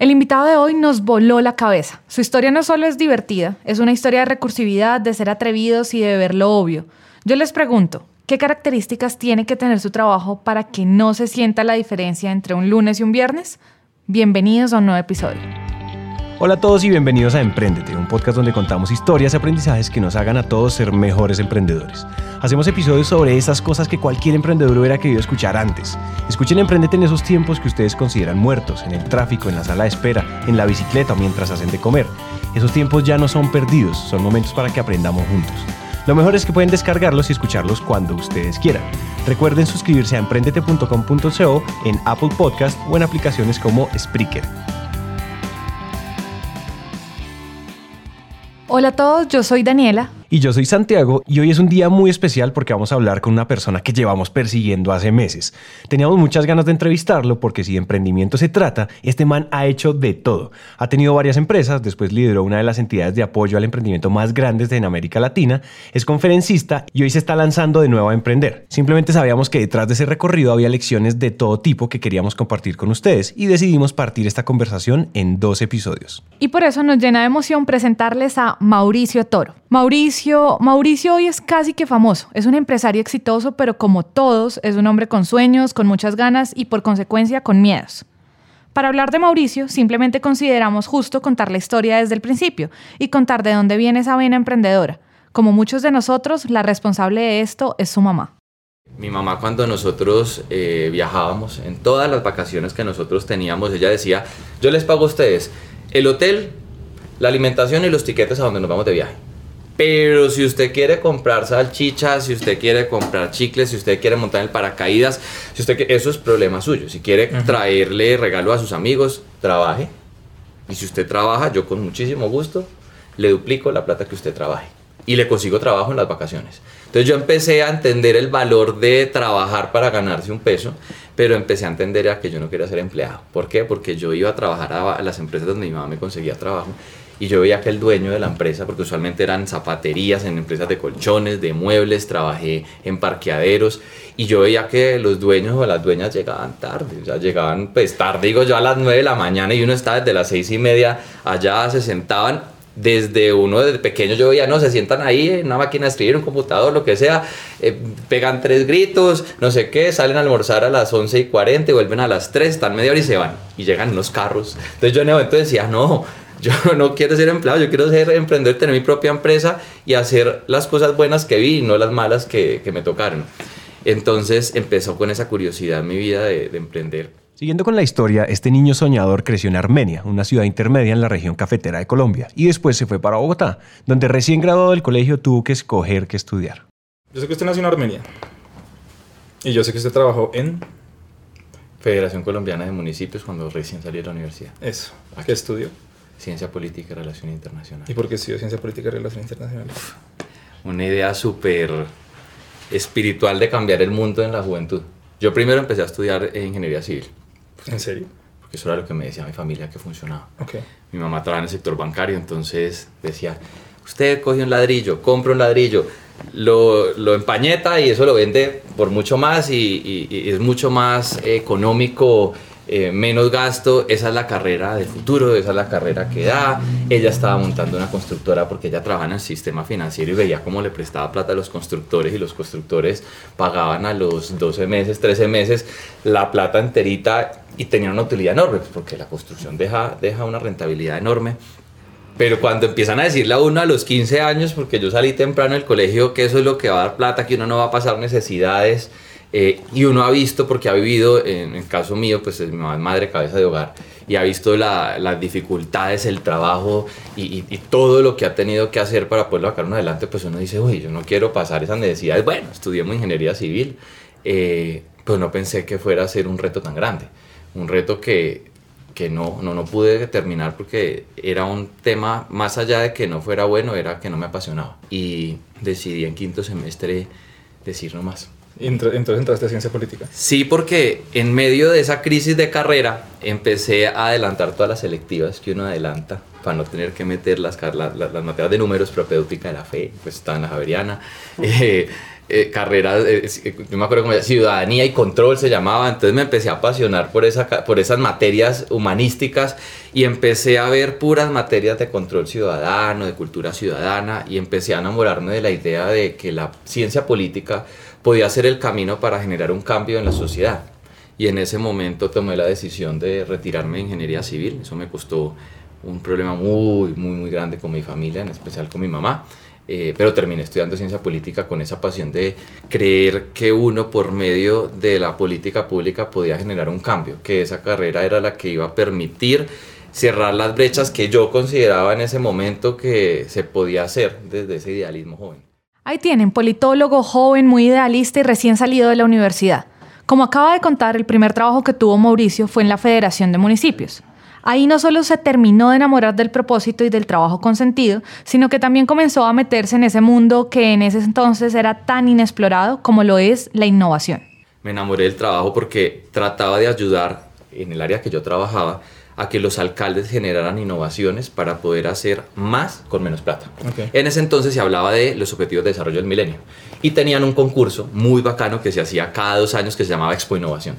El invitado de hoy nos voló la cabeza. Su historia no solo es divertida, es una historia de recursividad, de ser atrevidos y de ver lo obvio. Yo les pregunto, ¿qué características tiene que tener su trabajo para que no se sienta la diferencia entre un lunes y un viernes? Bienvenidos a un nuevo episodio. Hola a todos y bienvenidos a Emprendete, un podcast donde contamos historias y aprendizajes que nos hagan a todos ser mejores emprendedores. Hacemos episodios sobre esas cosas que cualquier emprendedor hubiera querido escuchar antes. Escuchen Emprendete en esos tiempos que ustedes consideran muertos, en el tráfico, en la sala de espera, en la bicicleta o mientras hacen de comer. Esos tiempos ya no son perdidos, son momentos para que aprendamos juntos. Lo mejor es que pueden descargarlos y escucharlos cuando ustedes quieran. Recuerden suscribirse a emprendete.com.co en Apple Podcast o en aplicaciones como Spreaker. Hola a todos, yo soy Daniela. Y yo soy Santiago y hoy es un día muy especial porque vamos a hablar con una persona que llevamos persiguiendo hace meses. Teníamos muchas ganas de entrevistarlo porque si de emprendimiento se trata, este man ha hecho de todo. Ha tenido varias empresas, después lideró una de las entidades de apoyo al emprendimiento más grandes en América Latina, es conferencista y hoy se está lanzando de nuevo a emprender. Simplemente sabíamos que detrás de ese recorrido había lecciones de todo tipo que queríamos compartir con ustedes y decidimos partir esta conversación en dos episodios. Y por eso nos llena de emoción presentarles a Mauricio Toro. Mauricio, Mauricio hoy es casi que famoso, es un empresario exitoso, pero como todos, es un hombre con sueños, con muchas ganas y por consecuencia con miedos. Para hablar de Mauricio, simplemente consideramos justo contar la historia desde el principio y contar de dónde viene esa vena emprendedora. Como muchos de nosotros, la responsable de esto es su mamá. Mi mamá cuando nosotros eh, viajábamos, en todas las vacaciones que nosotros teníamos, ella decía, yo les pago a ustedes el hotel, la alimentación y los tiquetes a donde nos vamos de viaje. Pero si usted quiere comprar salchichas, si usted quiere comprar chicles, si usted quiere montar el paracaídas, si usted eso es problema suyo. Si quiere traerle regalo a sus amigos, trabaje. Y si usted trabaja, yo con muchísimo gusto le duplico la plata que usted trabaje. Y le consigo trabajo en las vacaciones. Entonces yo empecé a entender el valor de trabajar para ganarse un peso, pero empecé a entender que yo no quería ser empleado. ¿Por qué? Porque yo iba a trabajar a las empresas donde mi mamá me conseguía trabajo y yo veía que el dueño de la empresa, porque usualmente eran zapaterías en empresas de colchones, de muebles, trabajé en parqueaderos y yo veía que los dueños o las dueñas llegaban tarde, o sea, llegaban pues tarde, digo yo a las 9 de la mañana y uno estaba desde las seis y media allá, se sentaban desde uno desde pequeño yo veía, no, se sientan ahí en una máquina de escribir, un computador, lo que sea, eh, pegan tres gritos, no sé qué, salen a almorzar a las 11 y 40 y vuelven a las 3, están media hora y se van y llegan unos carros. Entonces yo en ese momento decía, no, yo no quiero ser empleado, yo quiero ser emprendedor, tener mi propia empresa y hacer las cosas buenas que vi, no las malas que, me tocaron. Entonces empezó con esa curiosidad mi vida de, de emprender. Siguiendo con la historia, este niño soñador creció en Armenia, una ciudad intermedia en la región cafetera de Colombia, y después se fue para Bogotá, donde recién graduado del colegio tuvo que escoger qué estudiar. Yo sé que usted nació en Armenia. Y yo sé que usted trabajó en Federación Colombiana de Municipios cuando recién salió de la universidad. Eso. ¿A qué estudió? Ciencia Política y Relación Internacional. ¿Y por qué estudió Ciencia Política y Relación Internacional? Una idea súper espiritual de cambiar el mundo en la juventud. Yo primero empecé a estudiar Ingeniería Civil. ¿En serio? Porque eso era lo que me decía mi familia que funcionaba. Okay. Mi mamá trabajaba en el sector bancario, entonces decía, usted coge un ladrillo, compra un ladrillo, lo, lo empañeta y eso lo vende por mucho más y, y es mucho más económico eh, menos gasto, esa es la carrera del futuro, esa es la carrera que da. Ella estaba montando una constructora porque ella trabajaba en el sistema financiero y veía cómo le prestaba plata a los constructores y los constructores pagaban a los 12 meses, 13 meses la plata enterita y tenían una utilidad enorme, pues, porque la construcción deja, deja una rentabilidad enorme. Pero cuando empiezan a decirle a uno a los 15 años, porque yo salí temprano del colegio, que eso es lo que va a dar plata, que uno no va a pasar necesidades, eh, y uno ha visto, porque ha vivido, en el caso mío, pues es mi madre cabeza de hogar, y ha visto las dificultades, el trabajo y, todo lo que ha tenido que hacer para poderlo sacar uno adelante, pues uno dice, uy, yo no quiero pasar esas necesidades. Bueno, estudiamos ingeniería civil, eh, pero no pensé que fuera a ser un reto tan grande. Un reto que, que no, no, no pude terminar porque era un tema, más allá de que no fuera bueno, era que no me apasionaba. Y decidí en quinto semestre decir no más entonces entraste a ciencia política. Sí, porque en medio de esa crisis de carrera empecé a adelantar todas las selectivas que uno adelanta para no tener que meter las, las, las materias de números, propedéutica de la fe, pues estaba en la Javeriana. Eh, eh, carreras, eh, eh, yo me acuerdo como ciudadanía y control se llamaba, entonces me empecé a apasionar por, esa, por esas materias humanísticas y empecé a ver puras materias de control ciudadano, de cultura ciudadana y empecé a enamorarme de la idea de que la ciencia política podía ser el camino para generar un cambio en la sociedad. Y en ese momento tomé la decisión de retirarme de ingeniería civil, eso me costó un problema muy, muy, muy grande con mi familia, en especial con mi mamá. Eh, pero terminé estudiando ciencia política con esa pasión de creer que uno por medio de la política pública podía generar un cambio, que esa carrera era la que iba a permitir cerrar las brechas que yo consideraba en ese momento que se podía hacer desde ese idealismo joven. Ahí tienen, politólogo joven, muy idealista y recién salido de la universidad. Como acaba de contar, el primer trabajo que tuvo Mauricio fue en la Federación de Municipios. Ahí no solo se terminó de enamorar del propósito y del trabajo con sentido, sino que también comenzó a meterse en ese mundo que en ese entonces era tan inexplorado como lo es la innovación. Me enamoré del trabajo porque trataba de ayudar en el área que yo trabajaba a que los alcaldes generaran innovaciones para poder hacer más con menos plata. En ese entonces se hablaba de los objetivos de desarrollo del milenio y tenían un concurso muy bacano que se hacía cada dos años que se llamaba Expo Innovación.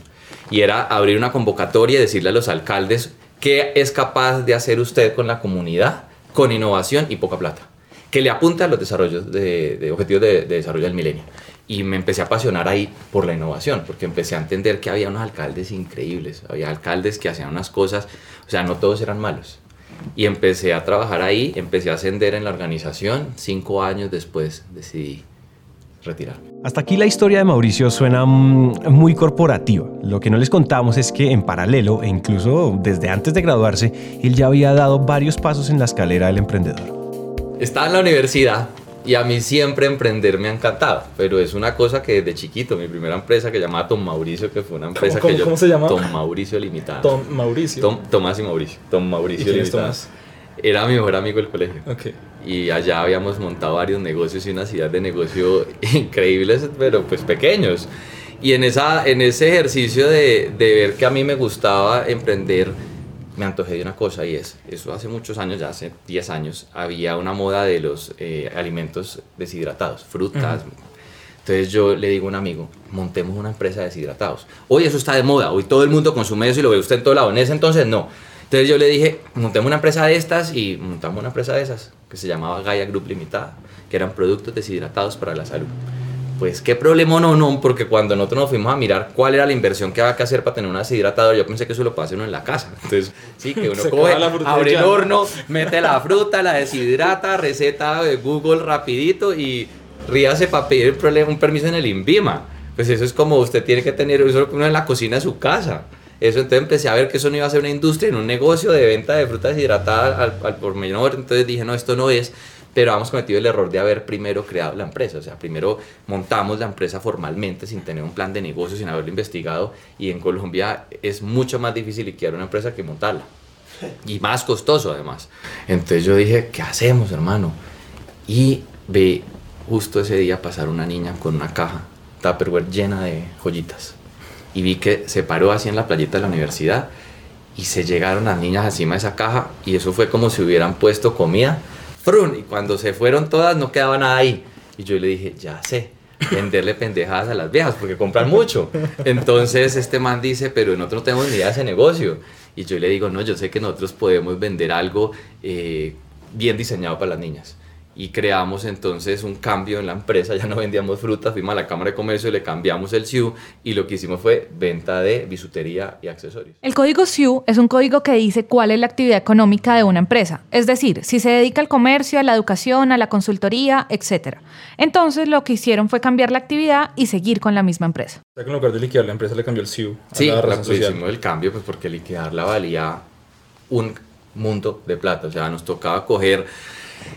Y era abrir una convocatoria y decirle a los alcaldes ¿Qué es capaz de hacer usted con la comunidad con innovación y poca plata? Que le apunte a los desarrollos de, objetivos de, desarrollo del milenio. Y me empecé a apasionar ahí por la innovación, porque empecé a entender que había unos alcaldes increíbles, había alcaldes que hacían unas cosas, o sea, no todos eran malos. Y empecé a trabajar ahí, empecé a ascender en la organización, cinco años después decidí retirar. Hasta aquí la historia de Mauricio suena mm, muy corporativa. Lo que no les contamos es que en paralelo, e incluso desde antes de graduarse, él ya había dado varios pasos en la escalera del emprendedor. Estaba en la universidad y a mí siempre emprender me ha encantado, pero es una cosa que desde chiquito, mi primera empresa que llamaba Tom Mauricio, que fue una empresa que yo... ¿Cómo se llama? Tom Mauricio Limitada. Tom Mauricio. Tom, Tomás y Mauricio. Tom Mauricio Limitada. Era mi mejor amigo del colegio. Okay. Y allá habíamos montado varios negocios y una ciudad de negocio increíbles, pero pues pequeños. Y en, esa, en ese ejercicio de, de ver que a mí me gustaba emprender, me antojé de una cosa y es, eso hace muchos años, ya hace 10 años, había una moda de los eh, alimentos deshidratados, frutas. Entonces yo le digo a un amigo, montemos una empresa de deshidratados. Hoy eso está de moda, hoy todo el mundo consume eso y lo ve usted en todo lado. En ese entonces no. Entonces yo le dije, montemos una empresa de estas y montamos una empresa de esas que se llamaba Gaia Group Limitada, que eran productos deshidratados para la salud. Pues qué problema no, no, porque cuando nosotros nos fuimos a mirar cuál era la inversión que había que hacer para tener un deshidratador, yo pensé que eso lo puede hacer uno en la casa. Entonces, sí, que uno coge, abre el horno, mete la fruta, la deshidrata, receta de Google rapidito y ríase para pedir un permiso en el INVIMA. Pues eso es como usted tiene que tener eso en la cocina de su casa. Eso entonces empecé a ver que eso no iba a ser una industria, en un negocio de venta de frutas hidratadas al, al por menor. Entonces dije, no, esto no es. Pero hemos cometido el error de haber primero creado la empresa. O sea, primero montamos la empresa formalmente sin tener un plan de negocio, sin haberlo investigado. Y en Colombia es mucho más difícil liquidar una empresa que montarla. Y más costoso además. Entonces yo dije, ¿qué hacemos, hermano? Y ve justo ese día pasar una niña con una caja Tupperware llena de joyitas y vi que se paró así en la playita de la universidad y se llegaron las niñas encima de esa caja y eso fue como si hubieran puesto comida. Y cuando se fueron todas no quedaba nada ahí. Y yo le dije, ya sé, venderle pendejadas a las viejas porque compran mucho. Entonces este man dice, pero nosotros no tenemos ni idea de ese negocio. Y yo le digo, no, yo sé que nosotros podemos vender algo eh, bien diseñado para las niñas y creamos entonces un cambio en la empresa, ya no vendíamos frutas, fuimos a la Cámara de Comercio y le cambiamos el SIU y lo que hicimos fue venta de bisutería y accesorios. El código SIU es un código que dice cuál es la actividad económica de una empresa, es decir, si se dedica al comercio, a la educación, a la consultoría, etc. Entonces lo que hicieron fue cambiar la actividad y seguir con la misma empresa. O sea que en lugar de liquidar la empresa le cambió el SIU. sí, la, la hicimos el cambio pues porque liquidarla valía un mundo de plata, o sea, nos tocaba coger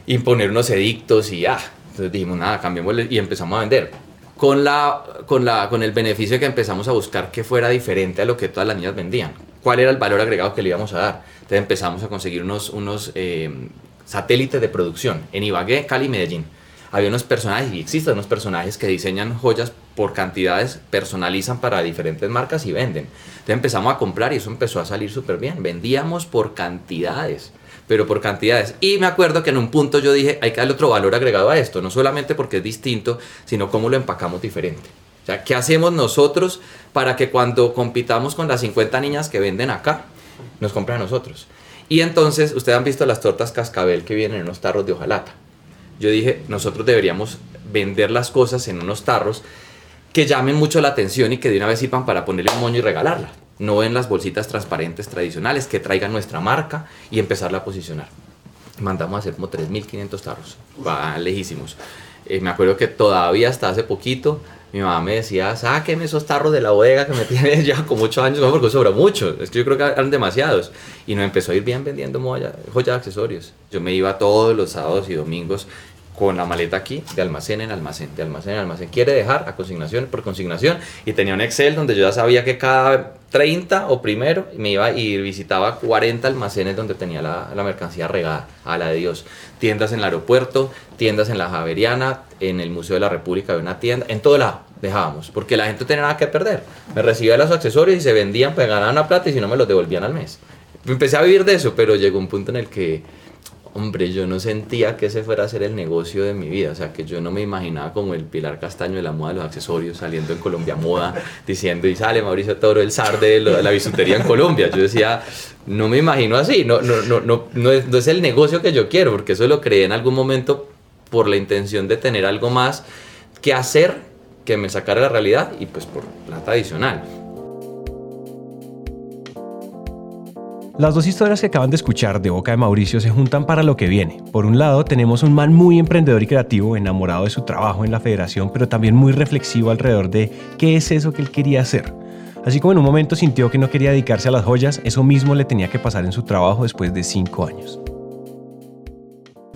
imponer unos edictos y. Ah, entonces dijimos, nada, cambiemos y empezamos a vender. Con, la, con, la, con el beneficio que empezamos a buscar que fuera diferente a lo que todas las niñas vendían. ¿Cuál era el valor agregado que le íbamos a dar? Entonces empezamos a conseguir unos, unos eh, satélites de producción en Ibagué, Cali y Medellín. Había unos personajes, y existen unos personajes que diseñan joyas por cantidades, personalizan para diferentes marcas y venden. Entonces empezamos a comprar y eso empezó a salir súper bien. Vendíamos por cantidades pero por cantidades. Y me acuerdo que en un punto yo dije, hay que darle otro valor agregado a esto, no solamente porque es distinto, sino cómo lo empacamos diferente. O sea, ¿qué hacemos nosotros para que cuando compitamos con las 50 niñas que venden acá, nos compren a nosotros? Y entonces, ustedes han visto las tortas cascabel que vienen en unos tarros de hojalata. Yo dije, nosotros deberíamos vender las cosas en unos tarros que llamen mucho la atención y que de una vez sirvan para ponerle un moño y regalarla. No en las bolsitas transparentes tradicionales, que traigan nuestra marca y empezarla a posicionar. Mandamos a hacer como 3.500 tarros, va lejísimos. Eh, me acuerdo que todavía hasta hace poquito mi mamá me decía, sáqueme esos tarros de la bodega que me tienen ya como 8 años, porque sobra mucho, es que yo creo que eran demasiados. Y nos empezó a ir bien vendiendo joyas joya de accesorios. Yo me iba todos los sábados y domingos con la maleta aquí, de almacén en almacén, de almacén en almacén. Quiere dejar a consignación por consignación. Y tenía un Excel donde yo ya sabía que cada 30 o primero me iba y visitaba 40 almacenes donde tenía la, mercancía regada, a la de Dios. Tiendas en el aeropuerto, tiendas en la Javeriana, en el Museo de la República de una tienda, en todo lado dejábamos, porque la gente tenía nada que perder. Me recibía los accesorios y se vendían, pues ganaban una plata y si no me los devolvían al mes. Empecé a vivir de eso, pero llegó un punto en el que hombre, yo no sentía que ese fuera a ser el negocio de mi vida, o sea, que yo no me imaginaba como el pilar castaño de la moda de los accesorios saliendo en Colombia Moda, diciendo, y sale Mauricio Toro, el zar de la bisutería en Colombia. Yo decía, no me imagino así, no, no, no, no, no, es, el negocio que yo quiero, porque eso lo creé en algún momento por la intención de tener algo más que hacer que me sacara la realidad y pues por plata adicional. Las dos historias que acaban de escuchar de boca de Mauricio se juntan para lo que viene. Por un lado, tenemos un man muy emprendedor y creativo, enamorado de su trabajo en la federación, pero también muy reflexivo alrededor de qué es eso que él quería hacer. Así como en un momento sintió que no quería dedicarse a las joyas, eso mismo le tenía que pasar en su trabajo después de cinco años.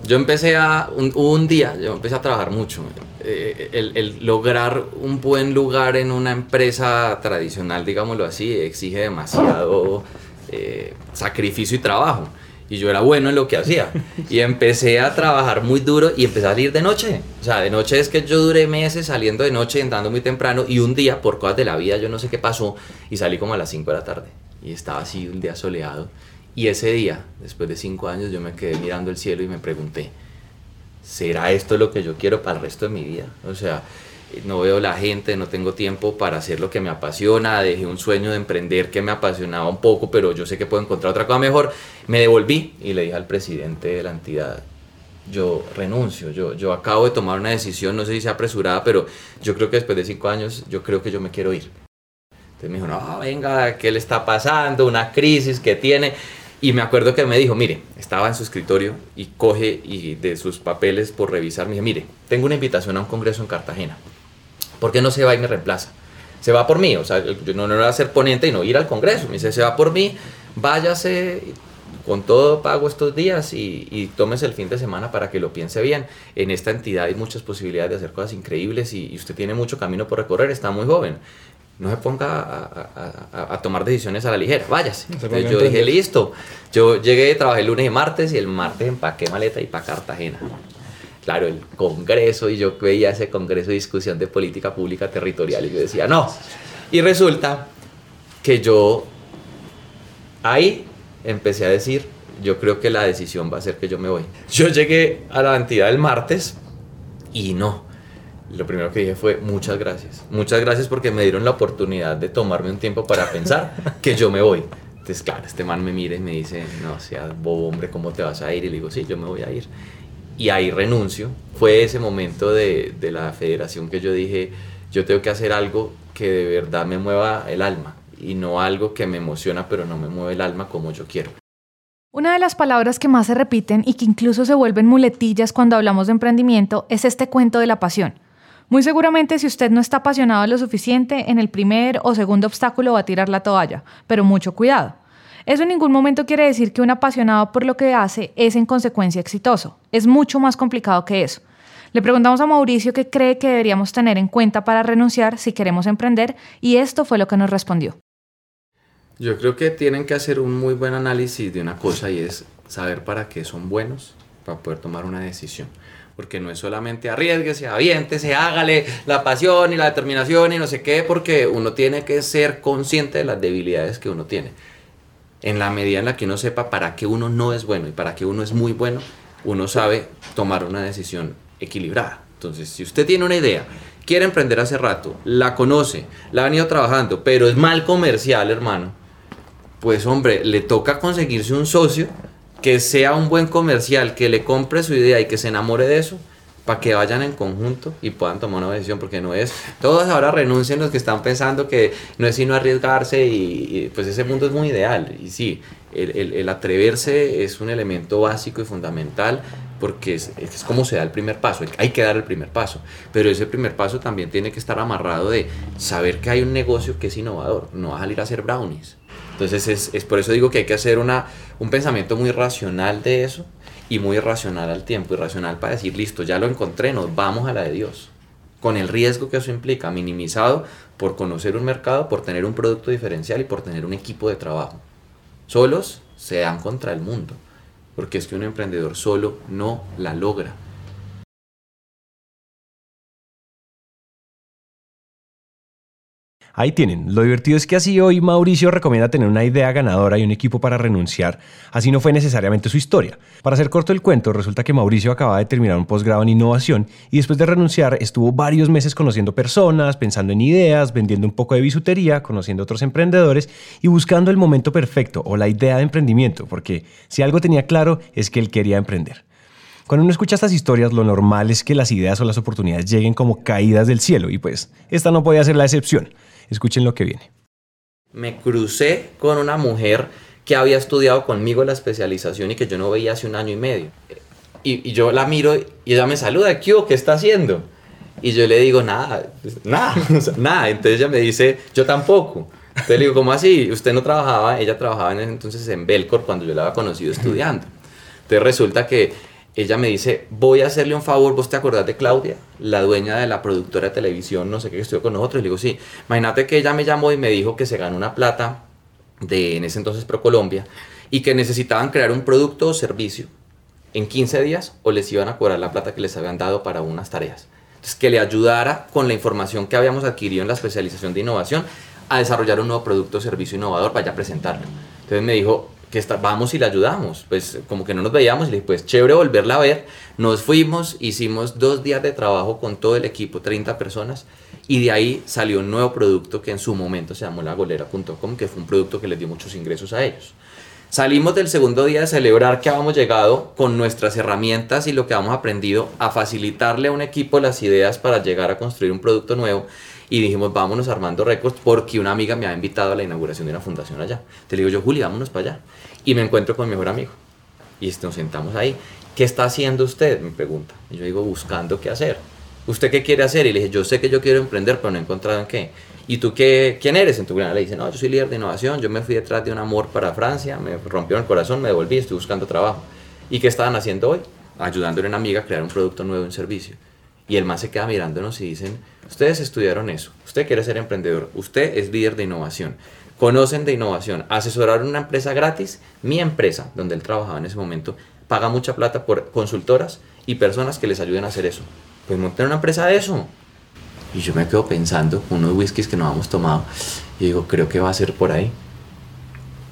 Yo empecé a, un, día, yo empecé a trabajar mucho. Eh, el, lograr un buen lugar en una empresa tradicional, digámoslo así, exige demasiado eh, sacrificio y trabajo. Y yo era bueno en lo que hacía. Y empecé a trabajar muy duro y empecé a salir de noche. O sea, de noche es que yo duré meses saliendo de noche, entrando muy temprano. Y un día, por cosas de la vida, yo no sé qué pasó, y salí como a las 5 de la tarde. Y estaba así un día soleado. Y ese día, después de 5 años, yo me quedé mirando el cielo y me pregunté, ¿será esto lo que yo quiero para el resto de mi vida? O sea, no veo la gente, no tengo tiempo para hacer lo que me apasiona, dejé un sueño de emprender que me apasionaba un poco, pero yo sé que puedo encontrar otra cosa mejor. Me devolví y le dije al presidente de la entidad, yo renuncio, yo, yo acabo de tomar una decisión, no sé si sea apresurada, pero yo creo que después de cinco años, yo creo que yo me quiero ir. Entonces me dijo, no, venga, ¿qué le está pasando? Una crisis que tiene. Y me acuerdo que me dijo, mire, estaba en su escritorio y coge y de sus papeles por revisar, me dice, mire, tengo una invitación a un congreso en Cartagena ¿por qué no se va y me reemplaza? Se va por mí, o sea, yo no, no voy a ser ponente y no ir al Congreso. Me dice, se va por mí, váyase con todo pago estos días y, y tómese el fin de semana para que lo piense bien. En esta entidad hay muchas posibilidades de hacer cosas increíbles y, usted tiene mucho camino por recorrer, está muy joven. No se ponga a, a, tomar decisiones a la ligera, váyase. Entonces yo dije, listo. Yo llegué, trabajé el lunes y martes y el martes empaqué maleta y para Cartagena claro, el Congreso, y yo veía ese Congreso de discusión de política pública territorial, y yo decía, no. Y resulta que yo ahí empecé a decir, yo creo que la decisión va a ser que yo me voy. Yo llegué a la entidad el martes y no. Lo primero que dije fue muchas gracias. Muchas gracias porque me dieron la oportunidad de tomarme un tiempo para pensar que yo me voy. Entonces, claro, este man me mira y me dice, no seas bobo, hombre, ¿cómo te vas a ir? Y le digo, sí, yo me voy a ir y ahí renuncio. Fue ese momento de, de, la federación que yo dije, yo tengo que hacer algo que de verdad me mueva el alma y no algo que me emociona pero no me mueve el alma como yo quiero. Una de las palabras que más se repiten y que incluso se vuelven muletillas cuando hablamos de emprendimiento es este cuento de la pasión. Muy seguramente si usted no está apasionado lo suficiente, en el primer o segundo obstáculo va a tirar la toalla, pero mucho cuidado. Eso en ningún momento quiere decir que un apasionado por lo que hace es en consecuencia exitoso. Es mucho más complicado que eso. Le preguntamos a Mauricio qué cree que deberíamos tener en cuenta para renunciar si queremos emprender y esto fue lo que nos respondió. Yo creo que tienen que hacer un muy buen análisis de una cosa y es saber para qué son buenos para poder tomar una decisión. Porque no es solamente arriesguese, aviéntese, hágale la pasión y la determinación y no sé qué, porque uno tiene que ser consciente de las debilidades que uno tiene. En la medida en la que uno sepa para qué uno no es bueno y para qué uno es muy bueno, uno sabe tomar una decisión equilibrada. Entonces, si usted tiene una idea, quiere emprender hace rato, la conoce, la ha venido trabajando, pero es mal comercial, hermano, pues hombre, le toca conseguirse un socio que sea un buen comercial, que le compre su idea y que se enamore de eso, para que vayan en conjunto y puedan tomar una decisión, porque no es, todos ahora renuncian los que están pensando que no es sino arriesgarse y, pues ese mundo es muy ideal. Y sí, el, el, atreverse es un elemento básico y fundamental porque es, es, como se da el primer paso, hay que dar el primer paso, pero ese primer paso también tiene que estar amarrado de saber que hay un negocio que es innovador, no va a salir a hacer brownies. Entonces es, es por eso digo que hay que hacer una, un pensamiento muy racional de eso y muy racional al tiempo, y racional para decir, listo, ya lo encontré, nos vamos a la de Dios. Con el riesgo que eso implica, minimizado por conocer un mercado, por tener un producto diferencial y por tener un equipo de trabajo. Solos se dan contra el mundo, porque es que un emprendedor solo no la logra. Ahí tienen. Lo divertido es que así hoy Mauricio recomienda tener una idea ganadora y un equipo para renunciar. Así no fue necesariamente su historia. Para hacer corto el cuento, resulta que Mauricio acaba de terminar un posgrado en innovación y después de renunciar estuvo varios meses conociendo personas, pensando en ideas, vendiendo un poco de bisutería, conociendo otros emprendedores y buscando el momento perfecto o la idea de emprendimiento, porque si algo tenía claro es que él quería emprender. Cuando uno escucha estas historias, lo normal es que las ideas o las oportunidades lleguen como caídas del cielo y pues esta no podía ser la excepción. Escuchen lo que viene. Me crucé con una mujer que había estudiado conmigo la especialización y que yo no veía hace un año y medio. Y, yo la miro y ella me saluda, ¿qué, ¿qué está haciendo? Y yo le digo, nada, pues, nada, nada. Entonces ella me dice, yo tampoco. Entonces le digo, ¿cómo así? Usted no trabajaba, ella trabajaba en entonces en Belcor cuando yo la había conocido estudiando. Entonces resulta que ella me dice, voy a hacerle un favor, ¿vos te acordás de Claudia? La dueña de la productora de televisión, no sé qué, que estudió con nosotros. Y le digo, sí, imagínate que ella me llamó y me dijo que se ganó una plata de en ese entonces ProColombia y que necesitaban crear un producto o servicio en 15 días o les iban a cobrar la plata que les habían dado para unas tareas. Entonces, que le ayudara con la información que habíamos adquirido en la especialización de innovación a desarrollar un nuevo producto o servicio innovador para ya presentarlo. Entonces me dijo, que está, vamos y la ayudamos. Pues como que no nos veíamos y le dije, pues chévere volverla a ver. Nos fuimos, hicimos dos días de trabajo con todo el equipo, 30 personas, y de ahí salió un nuevo producto que en su momento se llamó lagolera.com, que fue un producto que les dio muchos ingresos a ellos. Salimos del segundo día de celebrar que habíamos llegado con nuestras herramientas y lo que habíamos aprendido a facilitarle a un equipo las ideas para llegar a construir un producto nuevo y dijimos, vámonos Armando Records porque una amiga me ha invitado a la inauguración de una fundación allá. Te digo yo, Juli, vámonos para allá. Y me encuentro con mi mejor amigo. Y nos sentamos ahí. ¿Qué está haciendo usted? Me pregunta. Y yo digo, buscando qué hacer. ¿Usted qué quiere hacer? Y le dije, yo sé que yo quiero emprender, pero no he encontrado en qué. ¿Y tú qué, quién eres en tu Le dice, no, yo soy líder de innovación, yo me fui detrás de un amor para Francia, me rompió el corazón, me devolví, estoy buscando trabajo. ¿Y qué estaban haciendo hoy? Ayudándole a una amiga a crear un producto nuevo, un servicio. Y el más se queda mirándonos y dicen, ustedes estudiaron eso, usted quiere ser emprendedor, usted es líder de innovación, conocen de innovación, asesorar una empresa gratis, mi empresa, donde él trabajaba en ese momento, paga mucha plata por consultoras y personas que les ayuden a hacer eso. Pues monten una empresa de eso. Y yo me quedo pensando, unos whiskies que nos hemos tomado, y digo, creo que va a ser por ahí.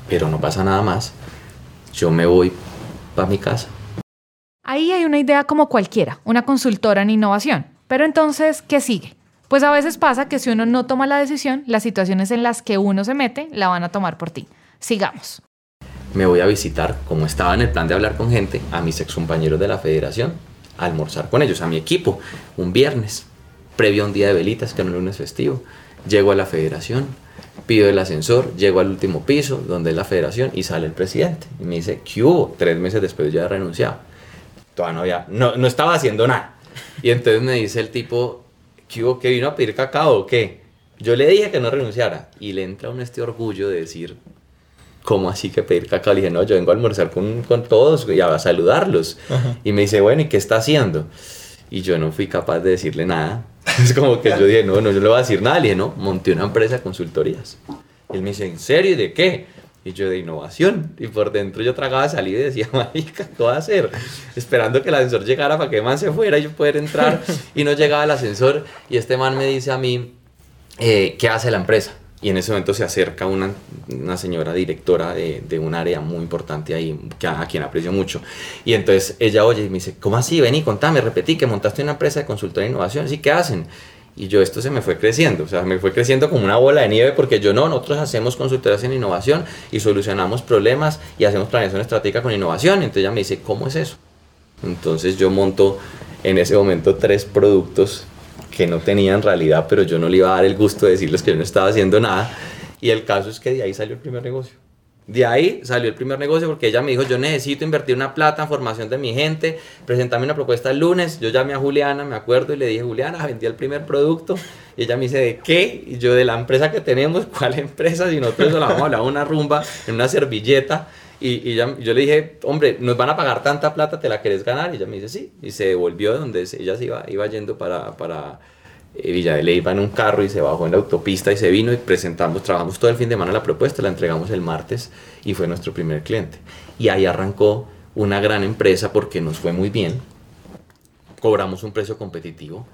Pero no pasa nada más. Yo me voy para mi casa. Ahí hay una idea como cualquiera, una consultora en innovación. Pero entonces, ¿qué sigue? Pues a veces pasa que si uno no toma la decisión, las situaciones en las que uno se mete la van a tomar por ti. Sigamos. Me voy a visitar, como estaba en el plan de hablar con gente, a mis excompañeros de la federación, a almorzar con ellos, a mi equipo, un viernes, previo a un día de velitas, que era un lunes festivo. Llego a la federación, pido el ascensor, llego al último piso, donde es la federación, y sale el presidente. Y me dice, ¿qué hubo? Tres meses después ya he renunciado todavía no había, no, no estaba haciendo nada. Y entonces me dice el tipo, ¿qué hubo? ¿Que vino a pedir cacao o qué? Yo le dije que no renunciara. Y le entra un este orgullo de decir, ¿cómo así que pedir cacao? Le dije, no, yo vengo a almorzar con, con todos y a saludarlos. Y me dice, bueno, ¿y qué está haciendo? Y yo no fui capaz de decirle nada. Es como que yo dije, no, no, yo no le voy a decir nada. Le dije, no, monté una empresa de consultorías. él me dice, ¿en serio? ¿Y de qué? Y yo de innovación. Y por dentro yo tragaba salida y decía, marica, ¿qué voy a hacer? Esperando que el ascensor llegara para que el man se fuera y yo poder entrar. Y no llegaba el ascensor. Y este man me dice a mí, eh, ¿qué hace la empresa? Y en ese momento se acerca una, una señora directora de, de, un área muy importante ahí, que a, a, quien aprecio mucho. Y entonces ella oye y me dice, ¿cómo así? Vení, contame, repetí que montaste una empresa de consultoría de innovación. ¿Sí qué hacen? Y yo esto se me fue creciendo, o sea, me fue creciendo como una bola de nieve porque yo no, nosotros hacemos consultorías en innovación y solucionamos problemas y hacemos planeación estratégica con innovación. Entonces ella me dice, ¿cómo es eso? Entonces yo monto en ese momento tres productos que no tenía en realidad, pero yo no le iba a dar el gusto de decirles que yo no estaba haciendo nada. Y el caso es que de ahí salió el primer negocio. De ahí salió el primer negocio porque ella me dijo, yo necesito invertir una plata en formación de mi gente, presentarme una propuesta el lunes. Yo llamé a Juliana, me acuerdo, y le dije, Juliana, vendí el primer producto. Y ella me dice, ¿de qué? Y yo, de la empresa que tenemos, ¿cuál empresa? Si nosotros la vamos a hablar una rumba en una servilleta. Y, y yo le dije, hombre, nos van a pagar tanta plata, ¿te la querés ganar? Y ella me dice, sí. Y se devolvió de donde ella se iba, iba yendo para, para Villa de Ley, iba en un carro y se bajó en la autopista y se vino y presentamos, trabajamos todo el fin de semana la propuesta, la entregamos el martes y fue nuestro primer cliente. Y ahí arrancó una gran empresa porque nos fue muy bien, cobramos un precio competitivo.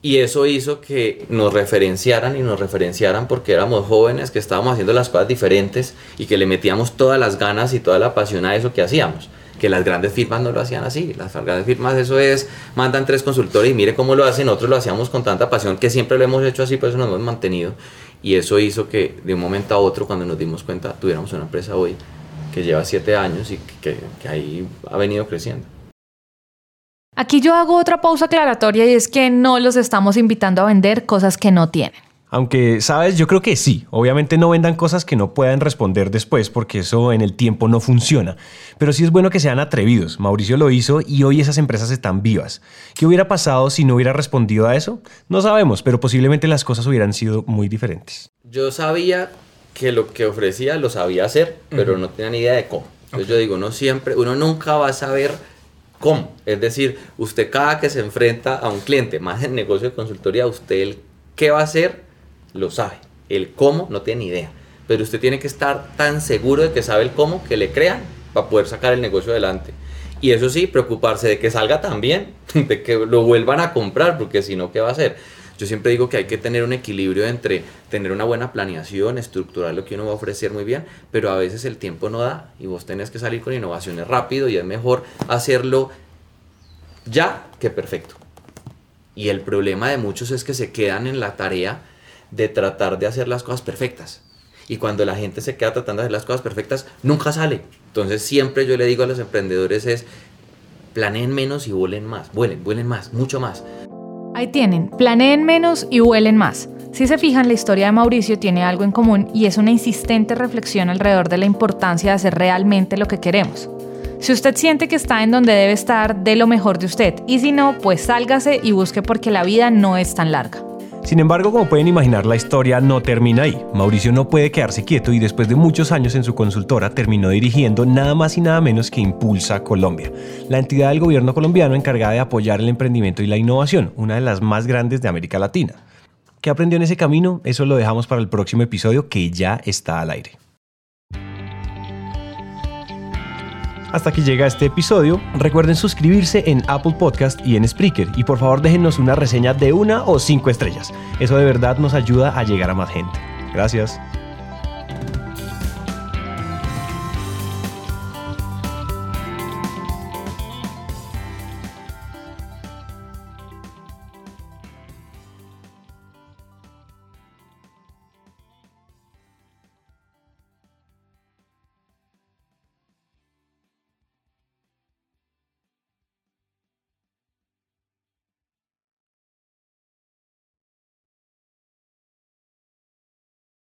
Y eso hizo que nos referenciaran y nos referenciaran porque éramos jóvenes que estábamos haciendo las cosas diferentes y que le metíamos todas las ganas y toda la pasión a eso que hacíamos. Que las grandes firmas no lo hacían así. Las grandes firmas eso es, mandan tres consultores y mire cómo lo hacen. Nosotros lo hacíamos con tanta pasión que siempre lo hemos hecho así, por eso nos hemos mantenido. Y eso hizo que de un momento a otro, cuando nos dimos cuenta, tuviéramos una empresa hoy que lleva siete años y que, que ahí ha venido creciendo. Aquí yo hago otra pausa aclaratoria y es que no los estamos invitando a vender cosas que no tienen. Aunque, sabes, yo creo que sí. Obviamente no vendan cosas que no puedan responder después porque eso en el tiempo no funciona. Pero sí es bueno que sean atrevidos. Mauricio lo hizo y hoy esas empresas están vivas. ¿Qué hubiera pasado si no hubiera respondido a eso? No sabemos, pero posiblemente las cosas hubieran sido muy diferentes. Yo sabía que lo que ofrecía lo sabía hacer, pero uh -huh. no tenía ni idea de cómo. Entonces okay. yo digo, no siempre, uno nunca va a saber cómo. Es decir, usted cada que se enfrenta a un cliente, más en negocio de consultoría, usted el qué va a hacer lo sabe. El cómo no tiene ni idea. Pero usted tiene que estar tan seguro de que sabe el cómo que le crean para poder sacar el negocio adelante. Y eso sí, preocuparse de que salga tan bien, de que lo vuelvan a comprar, porque si no, ¿qué va a hacer? Yo siempre digo que hay que tener un equilibrio entre tener una buena planeación, estructurar lo que uno va a ofrecer muy bien, pero a veces el tiempo no da y vos tenés que salir con innovaciones rápido y es mejor hacerlo ya que perfecto. Y el problema de muchos es que se quedan en la tarea de tratar de hacer las cosas perfectas. Y cuando la gente se queda tratando de hacer las cosas perfectas, nunca sale. Entonces siempre yo le digo a los emprendedores es, planeen menos y vuelen más. Vuelen, vuelen más, mucho más. Ahí tienen, planeen menos y vuelen más. Si se fijan, la historia de Mauricio tiene algo en común y es una insistente reflexión alrededor de la importancia de hacer realmente lo que queremos. Si usted siente que está en donde debe estar, dé lo mejor de usted. Y si no, pues sálgase y busque porque la vida no es tan larga. Sin embargo, como pueden imaginar, la historia no termina ahí. Mauricio no puede quedarse quieto y después de muchos años en su consultora terminó dirigiendo nada más y nada menos que Impulsa Colombia, la entidad del gobierno colombiano encargada de apoyar el emprendimiento y la innovación, una de las más grandes de América Latina. ¿Qué aprendió en ese camino? Eso lo dejamos para el próximo episodio que ya está al aire. Hasta aquí llega este episodio. Recuerden suscribirse en Apple Podcast y en Spreaker y por favor déjenos una reseña de una o cinco estrellas. Eso de verdad nos ayuda a llegar a más gente. Gracias.